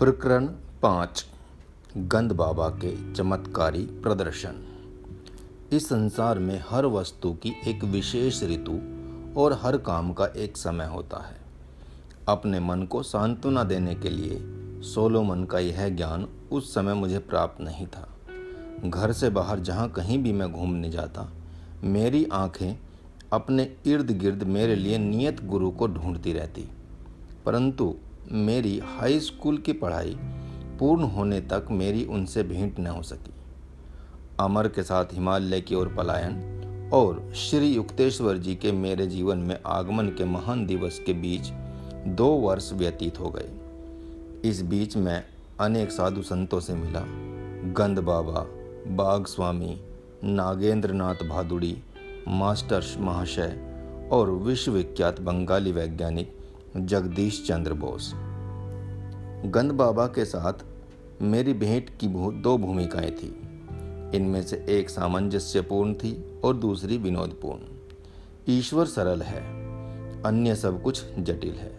प्रकरण पाँच, गंध बाबा के चमत्कारी प्रदर्शन। इस संसार में हर वस्तु की एक विशेष ऋतु और हर काम का एक समय होता है। अपने मन को सांत्वना देने के लिए सोलोमन का यह ज्ञान उस समय मुझे प्राप्त नहीं था। घर से बाहर जहाँ कहीं भी मैं घूमने जाता, मेरी आँखें अपने इर्द गिर्द मेरे लिए नियत गुरु को ढूंढती रहती। परंतु मेरी हाई स्कूल की पढ़ाई पूर्ण होने तक मेरी उनसे भेंट न हो सकी। अमर के साथ हिमालय की ओर पलायन और श्री युक्तेश्वर जी के मेरे जीवन में आगमन के महान दिवस के बीच दो वर्ष व्यतीत हो गए। इस बीच मैं अनेक साधु संतों से मिला। गंद बाबा बाग स्वामी नागेंद्र नाथ भादुड़ी मास्टर महाशय और विश्वविख्यात बंगाली वैज्ञानिक जगदीश चंद्र बोस। गंद बाबा के साथ मेरी भेंट की दो भूमिकाएँ थी। इनमें से एक सामंजस्यपूर्ण थी और दूसरी विनोदपूर्ण। ईश्वर सरल है, अन्य सब कुछ जटिल है।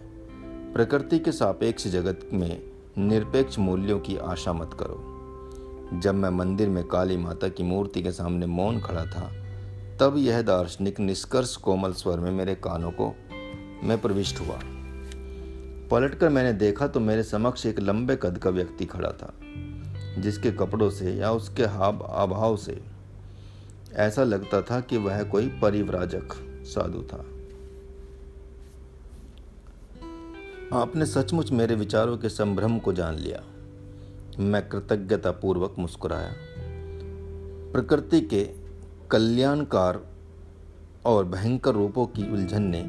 प्रकृति के सापेक्ष जगत में निरपेक्ष मूल्यों की आशा मत करो। जब मैं मंदिर में काली माता की मूर्ति के सामने मौन खड़ा था, तब यह दार्शनिक निष्कर्ष कोमल स्वर में मेरे कानों को मैं प्रविष्ट हुआ। पलटकर मैंने देखा तो मेरे समक्ष एक लंबे कद का व्यक्ति खड़ा था, जिसके कपड़ों से या उसके हाव अभाव से ऐसा लगता था कि वह कोई परिव्राजक साधु था। आपने सचमुच मेरे विचारों के संभ्रम को जान लिया। मैं कृतज्ञतापूर्वक मुस्कुराया। प्रकृति के कल्याणकार और भयंकर रूपों की उलझन ने,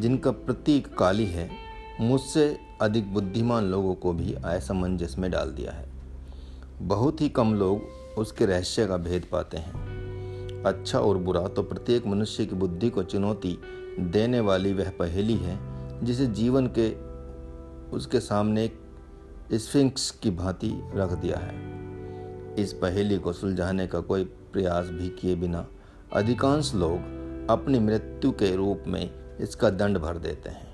जिनका प्रतीक काली है मुझसे अधिक बुद्धिमान लोगों को भी असमंजस में डाल दिया है। बहुत ही कम लोग उसके रहस्य का भेद पाते हैं। अच्छा और बुरा तो प्रत्येक मनुष्य की बुद्धि को चुनौती देने वाली वह पहेली है, जिसे जीवन के उसके सामने स्फिंक्स की भांति रख दिया है। इस पहेली को सुलझाने का कोई प्रयास भी किए बिना अधिकांश लोग अपनी मृत्यु के रूप में इसका दंड भर देते हैं।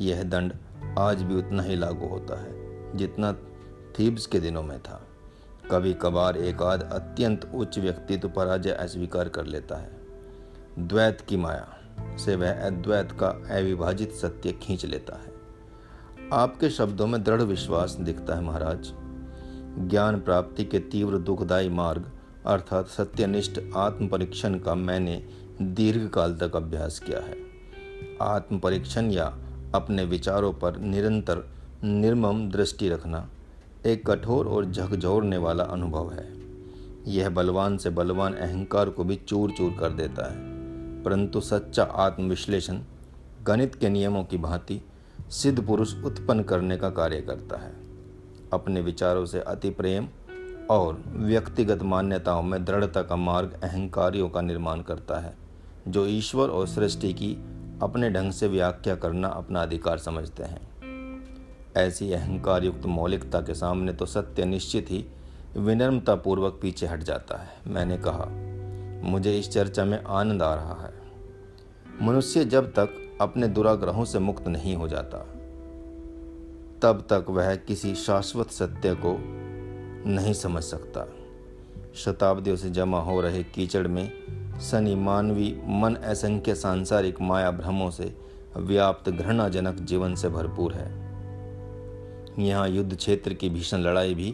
यह दंड आज भी उतना ही लागू होता है, जितना थीब्स के दिनों में था। कभी कभार एक आध अत्यंत उच्च व्यक्ति तो पराजय अस्वीकार कर लेता है। द्वैत की माया से वह अद्वैत का अविभाजित सत्य खींच लेता है। आपके शब्दों में दृढ़ विश्वास दिखता है महाराज। ज्ञान प्राप्ति के तीव्र दुखदायी मार्ग, अर्थात सत्यनिष्ठ आत्म परीक्षण का मैंने दीर्घ काल तक अभ्यास किया है। आत्म परीक्षण या अपने विचारों पर निरंतर निर्मम दृष्टि रखना एक कठोर और झकझोरने वाला अनुभव है। यह बलवान से बलवान अहंकार को भी चूर चूर कर देता है। परंतु सच्चा आत्मविश्लेषण गणित के नियमों की भांति सिद्ध पुरुष उत्पन्न करने का कार्य करता है। अपने विचारों से अति प्रेम और व्यक्तिगत मान्यताओं में दृढ़ता का मार्ग अहंकारियों का निर्माण करता है, जो ईश्वर और सृष्टि की अपने ढंग से व्याख्या करना अपना अधिकार समझते हैं। ऐसी अहंकार युक्त मौलिकता के सामने तो सत्य निश्चित ही विनम्रता पूर्वक पीछे हट जाता है, मैंने कहा। मुझे इस चर्चा में आनंद आ रहा है। मनुष्य जब तक अपने दुराग्रहों से मुक्त नहीं हो जाता, तब तक वह किसी शाश्वत सत्य को नहीं समझ सकता। शताब्दियों से जमा हो रहे कीचड़ में सनी मानवी मन असंख्य सांसारिक माया भ्रमों से व्याप्त घृणाजनक जीवन से भरपूर है। यहाँ युद्ध क्षेत्र की भीषण लड़ाई भी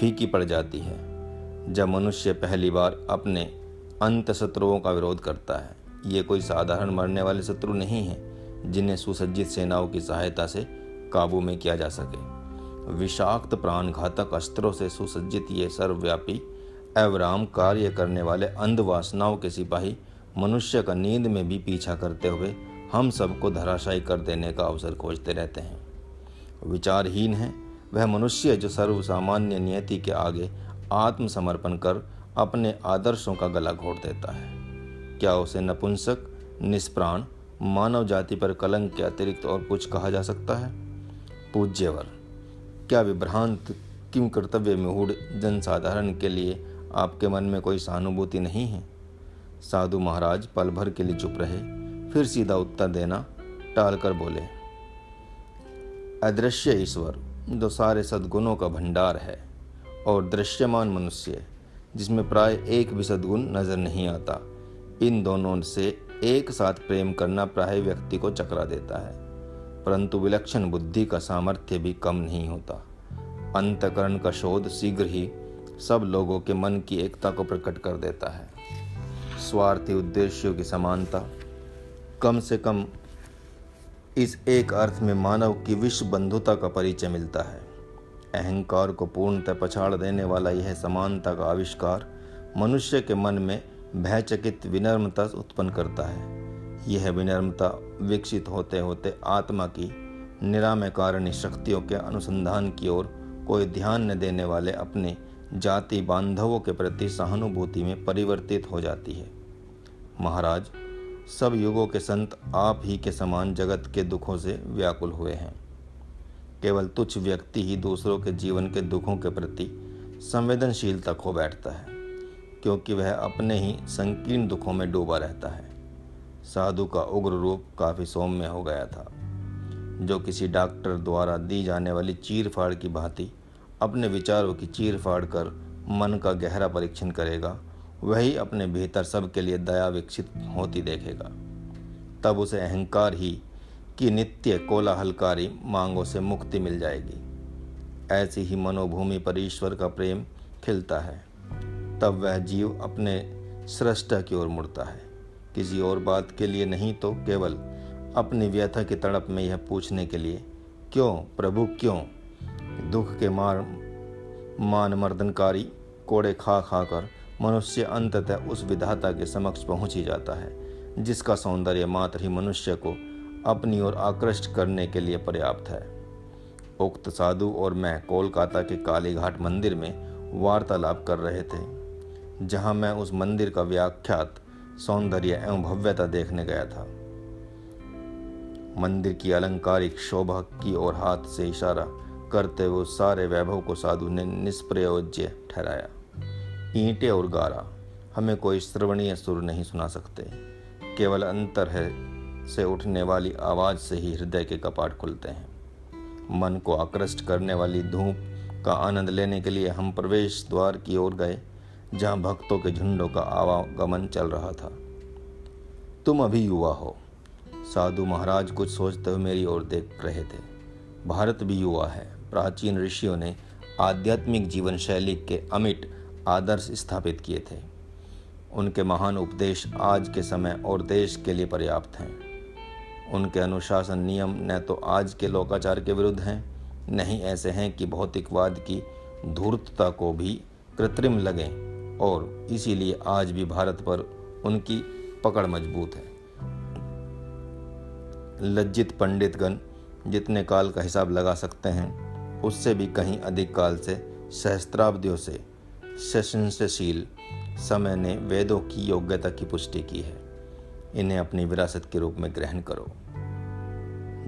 फीकी पड़ जाती है, जब मनुष्य पहली बार अपने अंत शत्रुओं का विरोध करता है। ये कोई साधारण मरने वाले शत्रु नहीं है, जिन्हें सुसज्जित सेनाओं की सहायता से काबू में किया जा सके। विषाक्त प्राणघातक अस्त्रों से सुसज्जित ये सर्वव्यापी अवराम कार्य करने वाले अंधवासनाओं के सिपाही मनुष्य का नींद में भी पीछा करते हुए हम सबको धराशायी कर देने का अवसर खोजते रहते हैं। विचारहीन है, वह मनुष्य जो सर्वसामान्य नियति के आगे आत्मसमर्पण कर अपने आदर्शों का गला घोट देता है। क्या उसे नपुंसक, निष्प्राण, मानव जाति पर कलंक के अतिरिक्त और कुछ कहा जा सकता है? पूज्यवर, क्या विभ्रांत किम कर्तव्य में जनसाधारण के लिए आपके मन में कोई सहानुभूति नहीं है। साधु महाराज पल भर के लिए चुप रहे, फिर सीधा उत्तर देना टालकर बोले, अदृश्य ईश्वर, जो सारे सद्गुणों का भंडार है और दृश्यमान मनुष्य, जिसमें प्राय एक भी सद्गुण नज़र नहीं आता, इन दोनों से एक साथ प्रेम करना प्राय व्यक्ति को चकरा देता है। परंतु विलक्षण बुद्धि का सामर्थ्य भी कम नहीं होता। अंतकरण का शोध शीघ्र ही सब लोगों के मन की एकता को प्रकट कर देता है। स्वार्थी उद्देश्यों की समानता। कम से कम इस एक अर्थ में मानव की विश्व बंधुता का परिचय मिलता है। अहंकार को पूर्णतः पछाड़ देने वाला यह समानता का आविष्कार मनुष्य के मन में भयचकित विनम्रता उत्पन्न करता है। यह विनम्रता विकसित होते होते आत्मा की निरामय कारणी शक्तियों के अनुसंधान की ओर कोई ध्यान न देने वाले अपने जाति बांधवों के प्रति सहानुभूति में परिवर्तित हो जाती है। महाराज, सब युगों के संत आप ही के समान जगत के दुखों से व्याकुल हुए हैं। केवल तुच्छ व्यक्ति ही दूसरों के जीवन के दुखों के प्रति संवेदनशीलता खो बैठता है, क्योंकि वह अपने ही संकीर्ण दुखों में डूबा रहता है। साधु का उग्र रूप काफ़ी सौम्य हो गया था। जो किसी डॉक्टर द्वारा दी जाने वाली चीर फाड़ की भांति अपने विचारों की चीर फाड़ कर मन का गहरा परीक्षण करेगा, वही अपने भीतर सबके लिए दया विकसित होती देखेगा। तब उसे अहंकार ही की नित्य कोलाहलकारी मांगों से मुक्ति मिल जाएगी। ऐसी ही मनोभूमि पर ईश्वर का प्रेम खिलता है। तब वह जीव अपने सृष्टा की ओर मुड़ता है। किसी और बात के लिए नहीं तो केवल अपनी व्यथा की तड़प में यह पूछने के लिए, क्यों, प्रभु क्यों? दुख के मार मान मर्दनकारी कोड़े खा खा कर मनुष्य अंततः उस विधाता के समक्ष पहुँच ही जाता है, जिसका सौंदर्य मात्र ही मनुष्य को अपनी ओर आकृष्ट करने के लिए पर्याप्त है। उक्त साधु और मैं कोलकाता के कालीघाट मंदिर में वार्तालाप कर रहे थे, जहाँ मैं उस मंदिर का व्याख्यात सौंदर्य एवं भव्यता देखने गया था। मंदिर की अलंकारिक शोभा की ओर हाथ से इशारा करते हुए सारे वैभव को साधु ने निष्प्रयोज्य ठहराया। ईंटे और गारा, हमें कोई श्रवणीय सुर नहीं सुना सकते। केवल अंतर है, से उठने वाली आवाज़ से ही हृदय के कपाट खुलते हैं। मन को आकृष्ट करने वाली धूप का आनंद लेने के लिए हम प्रवेश द्वार की ओर गए, जहाँ भक्तों के झुंडों का आवागमन चल रहा था। तुम अभी युवा हो। साधु महाराज कुछ सोचते हुए मेरी ओर देख रहे थे। भारत भी युवा है। प्राचीन ऋषियों ने आध्यात्मिक जीवन शैली के अमिट आदर्श स्थापित किए थे। उनके महान उपदेश आज के समय और देश के लिए पर्याप्त हैं। उनके अनुशासन नियम न तो आज के लोकाचार के विरुद्ध हैं नहीं ऐसे हैं कि भौतिकवाद की धूर्तता को भी कृत्रिम लगें, और इसीलिए आज भी भारत पर उनकी पकड़ मज़बूत है। लज्जित पंडितगण जितने काल का हिसाब लगा सकते हैं उससे भी कहीं अधिक काल से, सहस्त्राब्दियों से सशंसशील समय ने वेदों की योग्यता की पुष्टि की है। इन्हें अपनी विरासत के रूप में ग्रहण करो।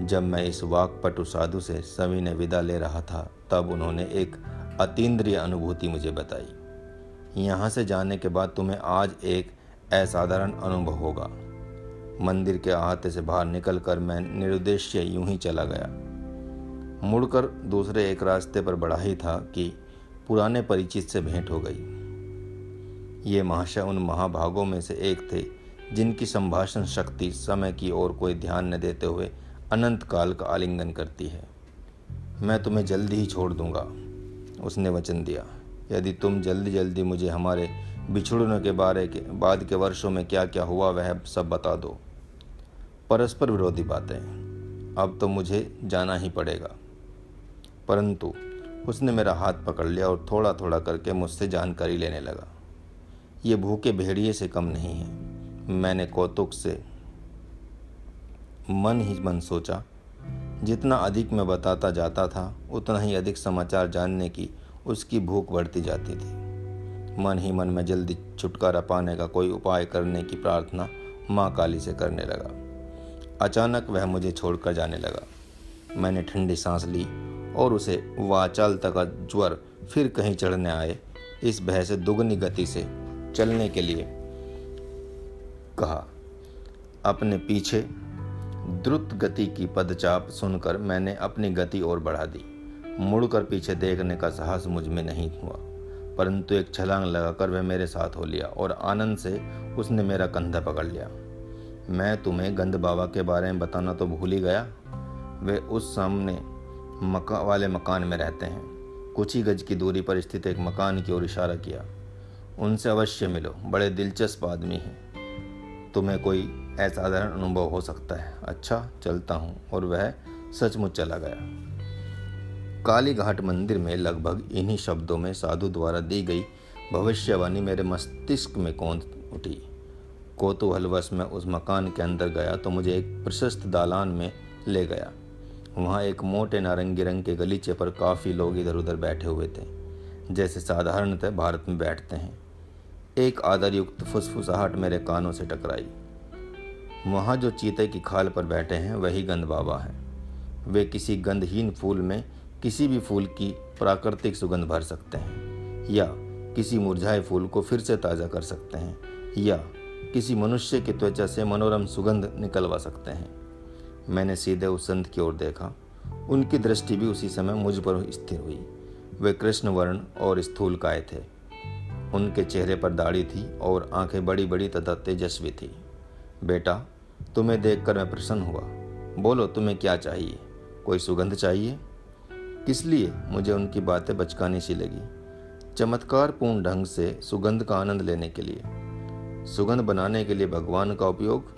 जब मैं इस वाकपटु साधु से सभी ने विदा ले रहा था, तब उन्होंने एक अतीन्द्रिय अनुभूति मुझे बताई। यहाँ से जाने के बाद तुम्हें आज एक असाधारण अनुभव होगा। मंदिर के अहाते से बाहर निकलकर मैं निरुद्देश्य यूँ ही चला गया। मुड़कर दूसरे एक रास्ते पर बढ़ा ही था कि पुराने परिचित से भेंट हो गई। ये महाशय उन महाभागों में से एक थे, जिनकी संभाषण शक्ति समय की ओर कोई ध्यान न देते हुए अनंत काल का आलिंगन करती है। मैं तुम्हें जल्दी ही छोड़ दूँगा, उसने वचन दिया। यदि तुम जल्दी जल्दी मुझे हमारे बिछड़ने के बारे के, बाद के वर्षों में क्या क्या हुआ, वह सब बता दो। परस्पर विरोधी बातें। अब तो मुझे जाना ही पड़ेगा। परंतु उसने मेरा हाथ पकड़ लिया और थोड़ा थोड़ा करके मुझसे जानकारी लेने लगा। ये भूखे भेड़िए से कम नहीं है। मैंने कौतुक से मन ही मन सोचा। जितना अधिक मैं बताता जाता था, उतना ही अधिक समाचार जानने की उसकी भूख बढ़ती जाती थी। मन ही मन में जल्दी छुटकारा पाने का कोई उपाय करने की प्रार्थना माँ काली से करने लगा। अचानक वह मुझे छोड़कर जाने लगा। मैंने ठंडी सांस ली और उसे वाचाल तक ज्वर फिर कहीं चढ़ने आए। इस भय से दुगनी गति से चलने के लिए कहा। अपने पीछे द्रुत गति की पदचाप सुनकर मैंने अपनी गति और बढ़ा दी। मुड़कर पीछे देखने का साहस मुझमें नहीं हुआ, परंतु एक छलांग लगाकर वह मेरे साथ हो लिया और आनंद से उसने मेरा कंधा पकड़ लिया। मैं तुम्हें गंद बाबा के बारे में बताना तो भूल ही गया। वे उस सामने मका वाले मकान में रहते हैं। कुछ ही गज की दूरी पर स्थित एक मकान की ओर इशारा किया। उनसे अवश्य मिलो, बड़े दिलचस्प आदमी हैं। तुम्हें कोई असाधारण अनुभव हो सकता है। अच्छा चलता हूँ, और वह सचमुच चला गया। काली घाट मंदिर में लगभग इन्हीं शब्दों में साधु द्वारा दी गई भविष्यवाणी मेरे मस्तिष्क में कौन उठी। कोतूहलवश में उस मकान के अंदर गया तो मुझे एक प्रशस्त दालान में ले गया। वहाँ एक मोटे नारंगी रंग के गलीचे पर काफ़ी लोग इधर उधर बैठे हुए थे, जैसे साधारणतः भारत में बैठते हैं। एक आदरयुक्त फुसफुसाहट मेरे कानों से टकराई। वहाँ जो चीते की खाल पर बैठे हैं, वही गंद बाबा हैं। वे किसी गंधहीन फूल में किसी भी फूल की प्राकृतिक सुगंध भर सकते हैं, या किसी मुरझाए फूल को फिर से ताज़ा कर सकते हैं, या किसी मनुष्य की त्वचा से मनोरम सुगंध निकलवा सकते हैं। मैंने सीधे उस संत की ओर देखा। उनकी दृष्टि भी उसी समय मुझ पर स्थिर हुई। वे कृष्ण वर्ण और स्थूल काय थे। उनके चेहरे पर दाढ़ी थी और आँखें बड़ी बड़ी तथा तेजस्वी थी। बेटा, तुम्हें देखकर मैं प्रसन्न हुआ। बोलो, तुम्हें क्या चाहिए? कोई सुगंध चाहिए? किस लिए? मुझे उनकी बातें बचकानी सी लगी। चमत्कारपूर्ण ढंग से सुगंध का आनंद लेने के लिए। सुगंध बनाने के लिए भगवान का उपयोग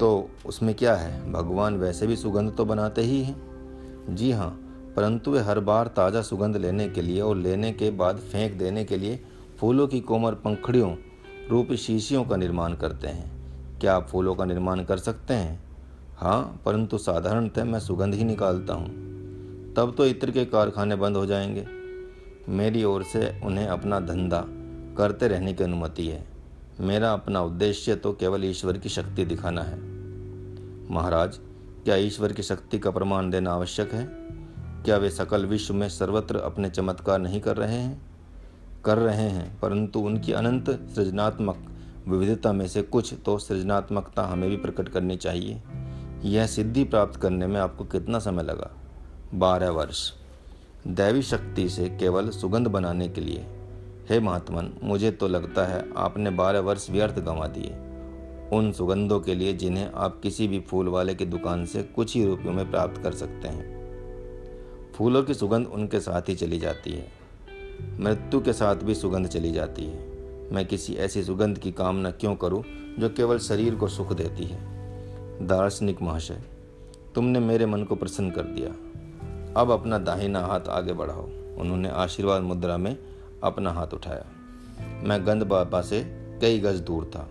तो उसमें क्या है? भगवान वैसे भी सुगंध तो बनाते ही हैं। जी हाँ परंतु वे हर बार ताज़ा सुगंध लेने के लिए और लेने के बाद फेंक देने के लिए फूलों की कोमर पंखड़ियों, रूपी शीशियों का निर्माण करते हैं। क्या आप फूलों का निर्माण कर सकते हैं? हाँ परंतु साधारणतः मैं सुगंध ही निकालता हूँ। तब तो इत्र के कारखाने बंद हो जाएँगे। मेरी ओर से उन्हें अपना धंधा करते रहने की अनुमति है। मेरा अपना उद्देश्य तो केवल ईश्वर की शक्ति दिखाना है। महाराज, क्या ईश्वर की शक्ति का प्रमाण देना आवश्यक है? क्या वे सकल विश्व में सर्वत्र अपने चमत्कार नहीं कर रहे हैं? कर रहे हैं, परंतु उनकी अनंत सृजनात्मक विविधता में से कुछ तो सृजनात्मकता हमें भी प्रकट करनी चाहिए। यह सिद्धि प्राप्त करने में आपको कितना समय लगा? बारह वर्ष। दैवी शक्ति से केवल सुगंध बनाने के लिए। हे महात्मन, मुझे तो लगता है आपने बारह वर्ष व्यर्थ गंवा दिए। उन सुगंधों के लिए जिन्हें आप किसी भी फूल वाले की दुकान से कुछ ही रुपयों में प्राप्त कर सकते हैं। फूलों की सुगंध उनके साथ ही चली जाती है। मृत्यु के साथ भी सुगंध चली जाती है। मैं किसी ऐसी सुगंध की कामना क्यों करूँ जो केवल शरीर को सुख देती है? दार्शनिक महाशय, तुमने मेरे मन को प्रसन्न कर दिया। अब अपना दाहिना हाथ आगे बढ़ाओ। उन्होंने आशीर्वाद मुद्रा में अपना हाथ उठाया। मैं गंद बाबा से कई गज दूर था।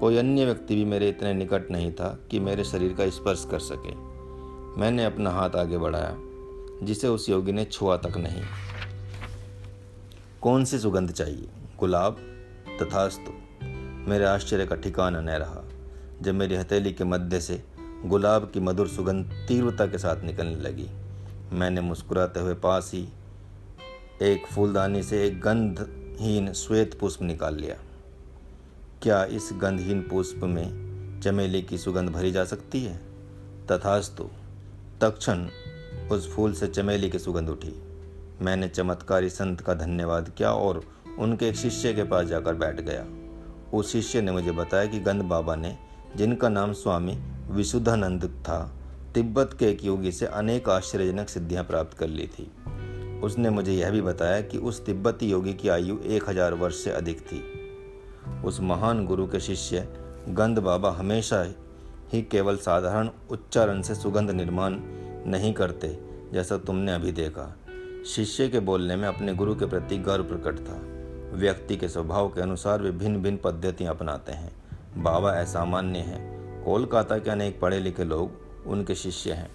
कोई अन्य व्यक्ति भी मेरे इतने निकट नहीं था कि मेरे शरीर का स्पर्श कर सके। मैंने अपना हाथ आगे बढ़ाया, जिसे उस योगी ने छुआ तक नहीं। कौन सी सुगंध चाहिए? गुलाब तथास्तु मेरे आश्चर्य का ठिकाना न रहा। जब मेरी हथेली के मध्य से गुलाब की मधुर सुगंध तीव्रता के साथ निकलने लगी, मैंने मुस्कुराते हुए पास ही एक फूलदानी से एक गंधहीन श्वेत पुष्प निकाल लिया। क्या इस गंधहीन पुष्प में चमेली की सुगंध भरी जा सकती है? तथास्तु तक्षण उस फूल से चमेली की सुगंध उठी। मैंने चमत्कारी संत का धन्यवाद किया और उनके एक शिष्य के पास जाकर बैठ गया। उस शिष्य ने मुझे बताया कि गंध बाबा ने, जिनका नाम स्वामी विशुद्धानंद था, तिब्बत के एक योगी से अनेक आश्चर्यजनक सिद्धियाँ प्राप्त कर ली थी। उसने मुझे यह भी बताया कि उस तिब्बती योगी की आयु एक हज़ार वर्ष से अधिक थी। उस महान गुरु के शिष्य गंध बाबा हमेशा ही केवल साधारण उच्चारण से सुगंध निर्माण नहीं करते, जैसा तुमने अभी देखा। शिष्य के बोलने में अपने गुरु के प्रति गर्व प्रकट था। व्यक्ति के स्वभाव के अनुसार वे भिन्न भिन्न पद्धतियाँ अपनाते हैं। बाबा असामान्य हैं। कोलकाता के अनेक पढ़े लिखे लोग उनके शिष्य हैं।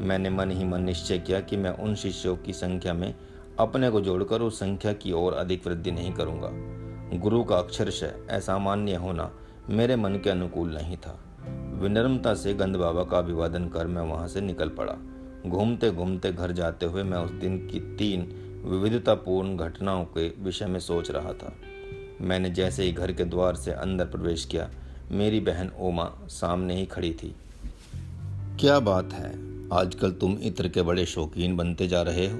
मैंने मन ही मन निश्चय किया कि मैं उन शिष्यों की संख्या में अपने को जोड़कर उस संख्या की ओर अधिक वृद्धि नहीं करूँगा। गुरु का अक्षरशः असामान्य होना मेरे मन के अनुकूल नहीं था। विनम्रता से गंद बाबा का अभिवादन कर मैं वहाँ से निकल पड़ा। घूमते घूमते घर जाते हुए मैं उस दिन की तीन विविधतापूर्ण घटनाओं के विषय में सोच रहा था। मैंने जैसे ही घर के द्वार से अंदर प्रवेश किया, मेरी बहन ओमा सामने ही खड़ी थी। क्या बात है? आजकल तुम इत्र के बड़े शौकीन बनते जा रहे हो।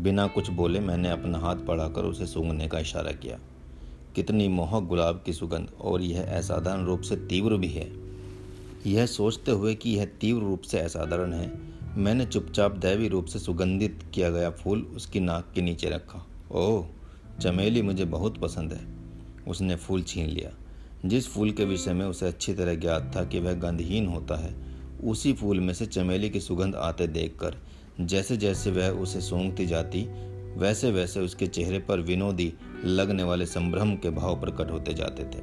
बिना कुछ बोले मैंने अपना हाथ बढ़ाकर उसे सूंघने का इशारा किया। कितनी मोहक गुलाब की सुगंध, और यह असाधारण रूप से तीव्र भी है। यह सोचते हुए कि यह तीव्र रूप से असाधारण है, मैंने चुपचाप दैवी रूप से सुगंधित किया गया फूल उसकी नाक के नीचे रखा। ओह, चमेली मुझे बहुत पसंद है। उसने फूल छीन लिया। जिस फूल के विषय में उसे अच्छी तरह ज्ञात था कि वह गंधहीन होता है, उसी फूल में से चमेली की सुगंध आते देखकर जैसे जैसे वह उसे सूंघती जाती वैसे वैसे उसके चेहरे पर विनोदी लगने वाले संभ्रम के भाव प्रकट होते जाते थे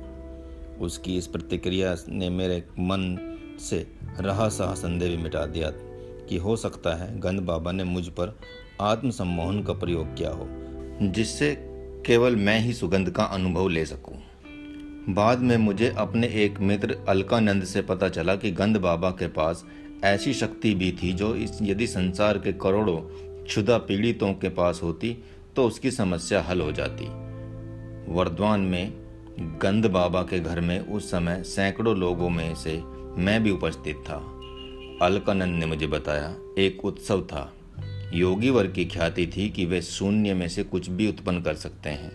उसकी इस प्रतिक्रिया ने मेरे मन से रहा सहा संदेह भी मिटा दिया कि हो सकता है गंद बाबा ने मुझ पर आत्मसम्मोहन का प्रयोग किया हो, जिससे केवल मैं ही सुगंध का अनुभव ले सकूँ। बाद में मुझे अपने एक मित्र अलकानंद से पता चला कि गंद बाबा के पास ऐसी शक्ति भी थी जो इस यदि संसार के करोड़ों क्षुदा पीड़ितों के पास होती तो उसकी समस्या हल हो जाती। वर्धमान में गंद बाबा के घर में उस समय सैकड़ों लोगों में से मैं भी उपस्थित था। अलकानंद ने मुझे बताया, एक उत्सव था। योगी वर्ग की ख्याति थी कि वे शून्य में से कुछ भी उत्पन्न कर सकते हैं।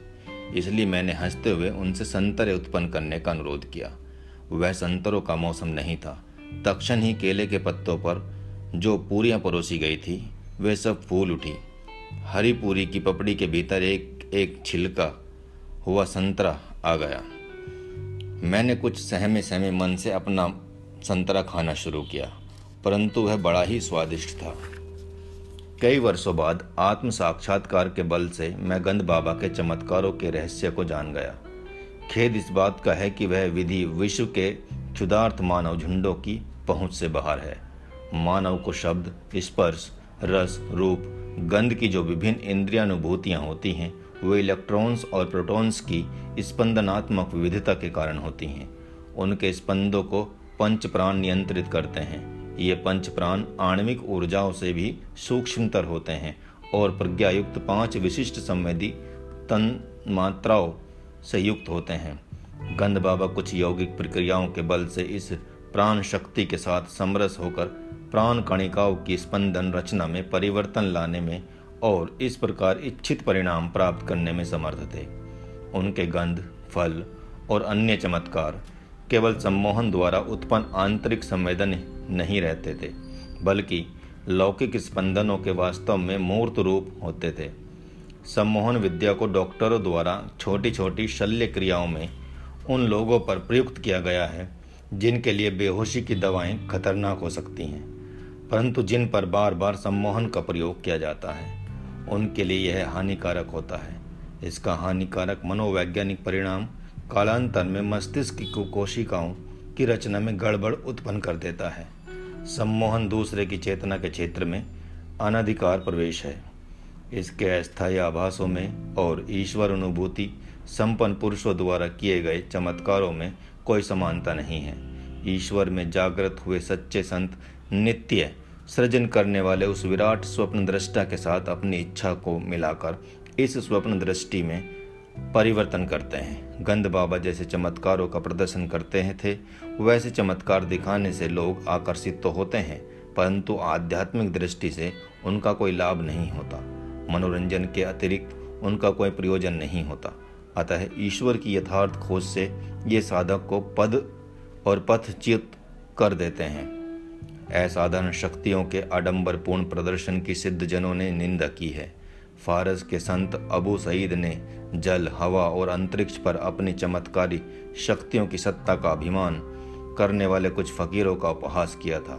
इसलिए मैंने हँसते हुए उनसे संतरे उत्पन्न करने का अनुरोध किया। वह संतरों का मौसम नहीं था। तक्षण ही केले के पत्तों पर जो पूरियाँ परोसी गई थी वे सब फूल उठी। हरी पूरी की पपड़ी के भीतर एक एक छिलका हुआ संतरा आ गया। मैंने कुछ सहमे सहमे मन से अपना संतरा खाना शुरू किया, परंतु वह बड़ा ही स्वादिष्ट था। कई वर्षों बाद आत्म साक्षात्कार के बल से मैं गंद बाबा के चमत्कारों के रहस्य को जान गया। खेद इस बात का है कि वह विधि विश्व के क्षुदार्थ मानव झुंडों की पहुँच से बाहर है। मानव को शब्द, स्पर्श रस, रूप, गंध की जो विभिन्न इंद्रियानुभूतियाँ होती हैं, वे इलेक्ट्रॉन्स और प्रोटॉन्स की स्पंदनात्मक विविधता के कारण होती हैं। उनके स्पंदों को पंच प्राण नियंत्रित करते हैं। ये पंच प्राण आणविक ऊर्जाओं से भी सूक्ष्मतर होते हैं और प्रज्ञायुक्त पाँच विशिष्ट संवेदी तन मात्राओं से युक्त होते हैं। गंध बाबा कुछ यौगिक प्रक्रियाओं के बल से इस प्राण शक्ति के साथ समरस होकर प्राण कणिकाओं की स्पंदन रचना में परिवर्तन लाने में और इस प्रकार इच्छित परिणाम प्राप्त करने में समर्थ थे। उनके गंध, फल और अन्य चमत्कार केवल सम्मोहन द्वारा उत्पन्न आंतरिक संवेदन नहीं रहते थे, बल्कि लौकिक स्पंदनों के वास्तव में मूर्त रूप होते थे। सम्मोहन विद्या को डॉक्टरों द्वारा छोटी छोटी शल्य क्रियाओं में उन लोगों पर प्रयुक्त किया गया है, जिनके लिए बेहोशी की दवाएँ खतरनाक हो सकती हैं। परंतु जिन पर बार बार सम्मोहन का प्रयोग किया जाता है, उनके लिए यह हानिकारक होता है। इसका हानिकारक मनोवैज्ञानिक परिणाम कालांतर में मस्तिष्क की कोशिकाओं की रचना में गड़बड़ उत्पन्न कर देता है। सम्मोहन दूसरे की चेतना के क्षेत्र में अनधिकार प्रवेश है। इसके अस्थायी आभासों में और ईश्वर अनुभूति संपन्न पुरुषों द्वारा किए गए चमत्कारों में कोई समानता नहीं है। ईश्वर में जागृत हुए सच्चे संत नित्य सृजन करने वाले उस विराट स्वप्न दृष्टा के साथ अपनी इच्छा को मिलाकर इस स्वप्न दृष्टि में परिवर्तन करते हैं। गंद बाबा जैसे चमत्कारों का प्रदर्शन करते हैं थे, वैसे चमत्कार दिखाने से लोग आकर्षित तो होते हैं, परंतु आध्यात्मिक दृष्टि से उनका कोई लाभ नहीं होता। मनोरंजन के अतिरिक्त उनका कोई प्रयोजन नहीं होता। अतः ईश्वर की यथार्थ खोज से ये साधक को पद और पथ पथच्युत कर देते हैं। असाधारण शक्तियों के आडंबरपूर्ण प्रदर्शन की सिद्ध जनों ने निंदा की है। फारस के संत अबू सईद ने जल, हवा और अंतरिक्ष पर अपनी चमत्कारी शक्तियों की सत्ता का अभिमान करने वाले कुछ फकीरों का उपहास किया था।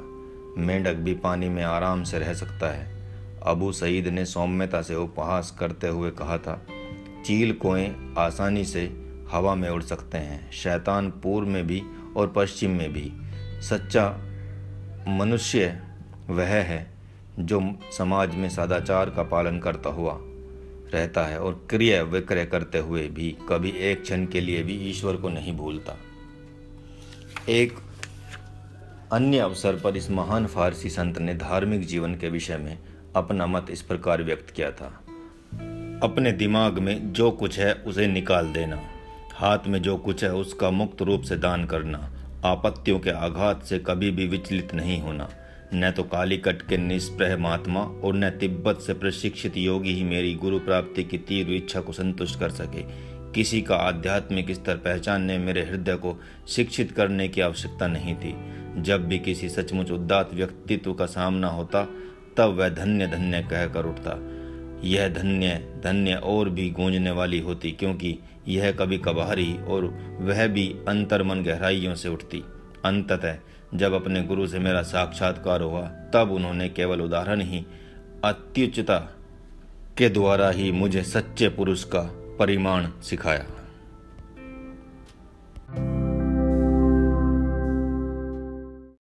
मेंढक भी पानी में आराम से रह सकता है। अबू सईद ने सौम्यता से उपहास करते हुए कहा था, चील कोएँ आसानी से हवा में उड़ सकते हैं। शैतान पूर्व में भी और पश्चिम में भी। सच्चा मनुष्य वह है जो समाज में सदाचार का पालन करता हुआ रहता है और क्रिय विक्रय करते हुए भी कभी एक क्षण के लिए भी ईश्वर को नहीं भूलता। एक अन्य अवसर पर इस महान फारसी संत ने धार्मिक जीवन के विषय में अपना मत इस प्रकार व्यक्त किया था। अपने दिमाग में जो कुछ है उसे निकाल देना, हाथ में जो कुछ है उसका मुक्त रूप से दान करना आपत्तियों के आघात से कभी भी विचलित नहीं होना। न तो कालीकट के निष्प्रह महात्मा और न तिब्बत से प्रशिक्षित योगी ही मेरी गुरु प्राप्ति की तीव्र इच्छा को संतुष्ट कर सके। किसी का आध्यात्मिक स्तर पहचानने मेरे हृदय को शिक्षित करने की आवश्यकता नहीं थी। जब भी किसी सचमुच उदात व्यक्तित्व का सामना होता, तब वह धन्य धन्य कहकर उठता। यह धन्य धन्य और भी गूंजने वाली होती क्योंकि यह कभी कभारी और वह भी अंतर्मन गहराइयों से उठती। अंततः जब अपने गुरु से मेरा साक्षात्कार हुआ, तब उन्होंने केवल उदाहरण ही अत्युचता के द्वारा ही मुझे सच्चे पुरुष का परिमाण सिखाया।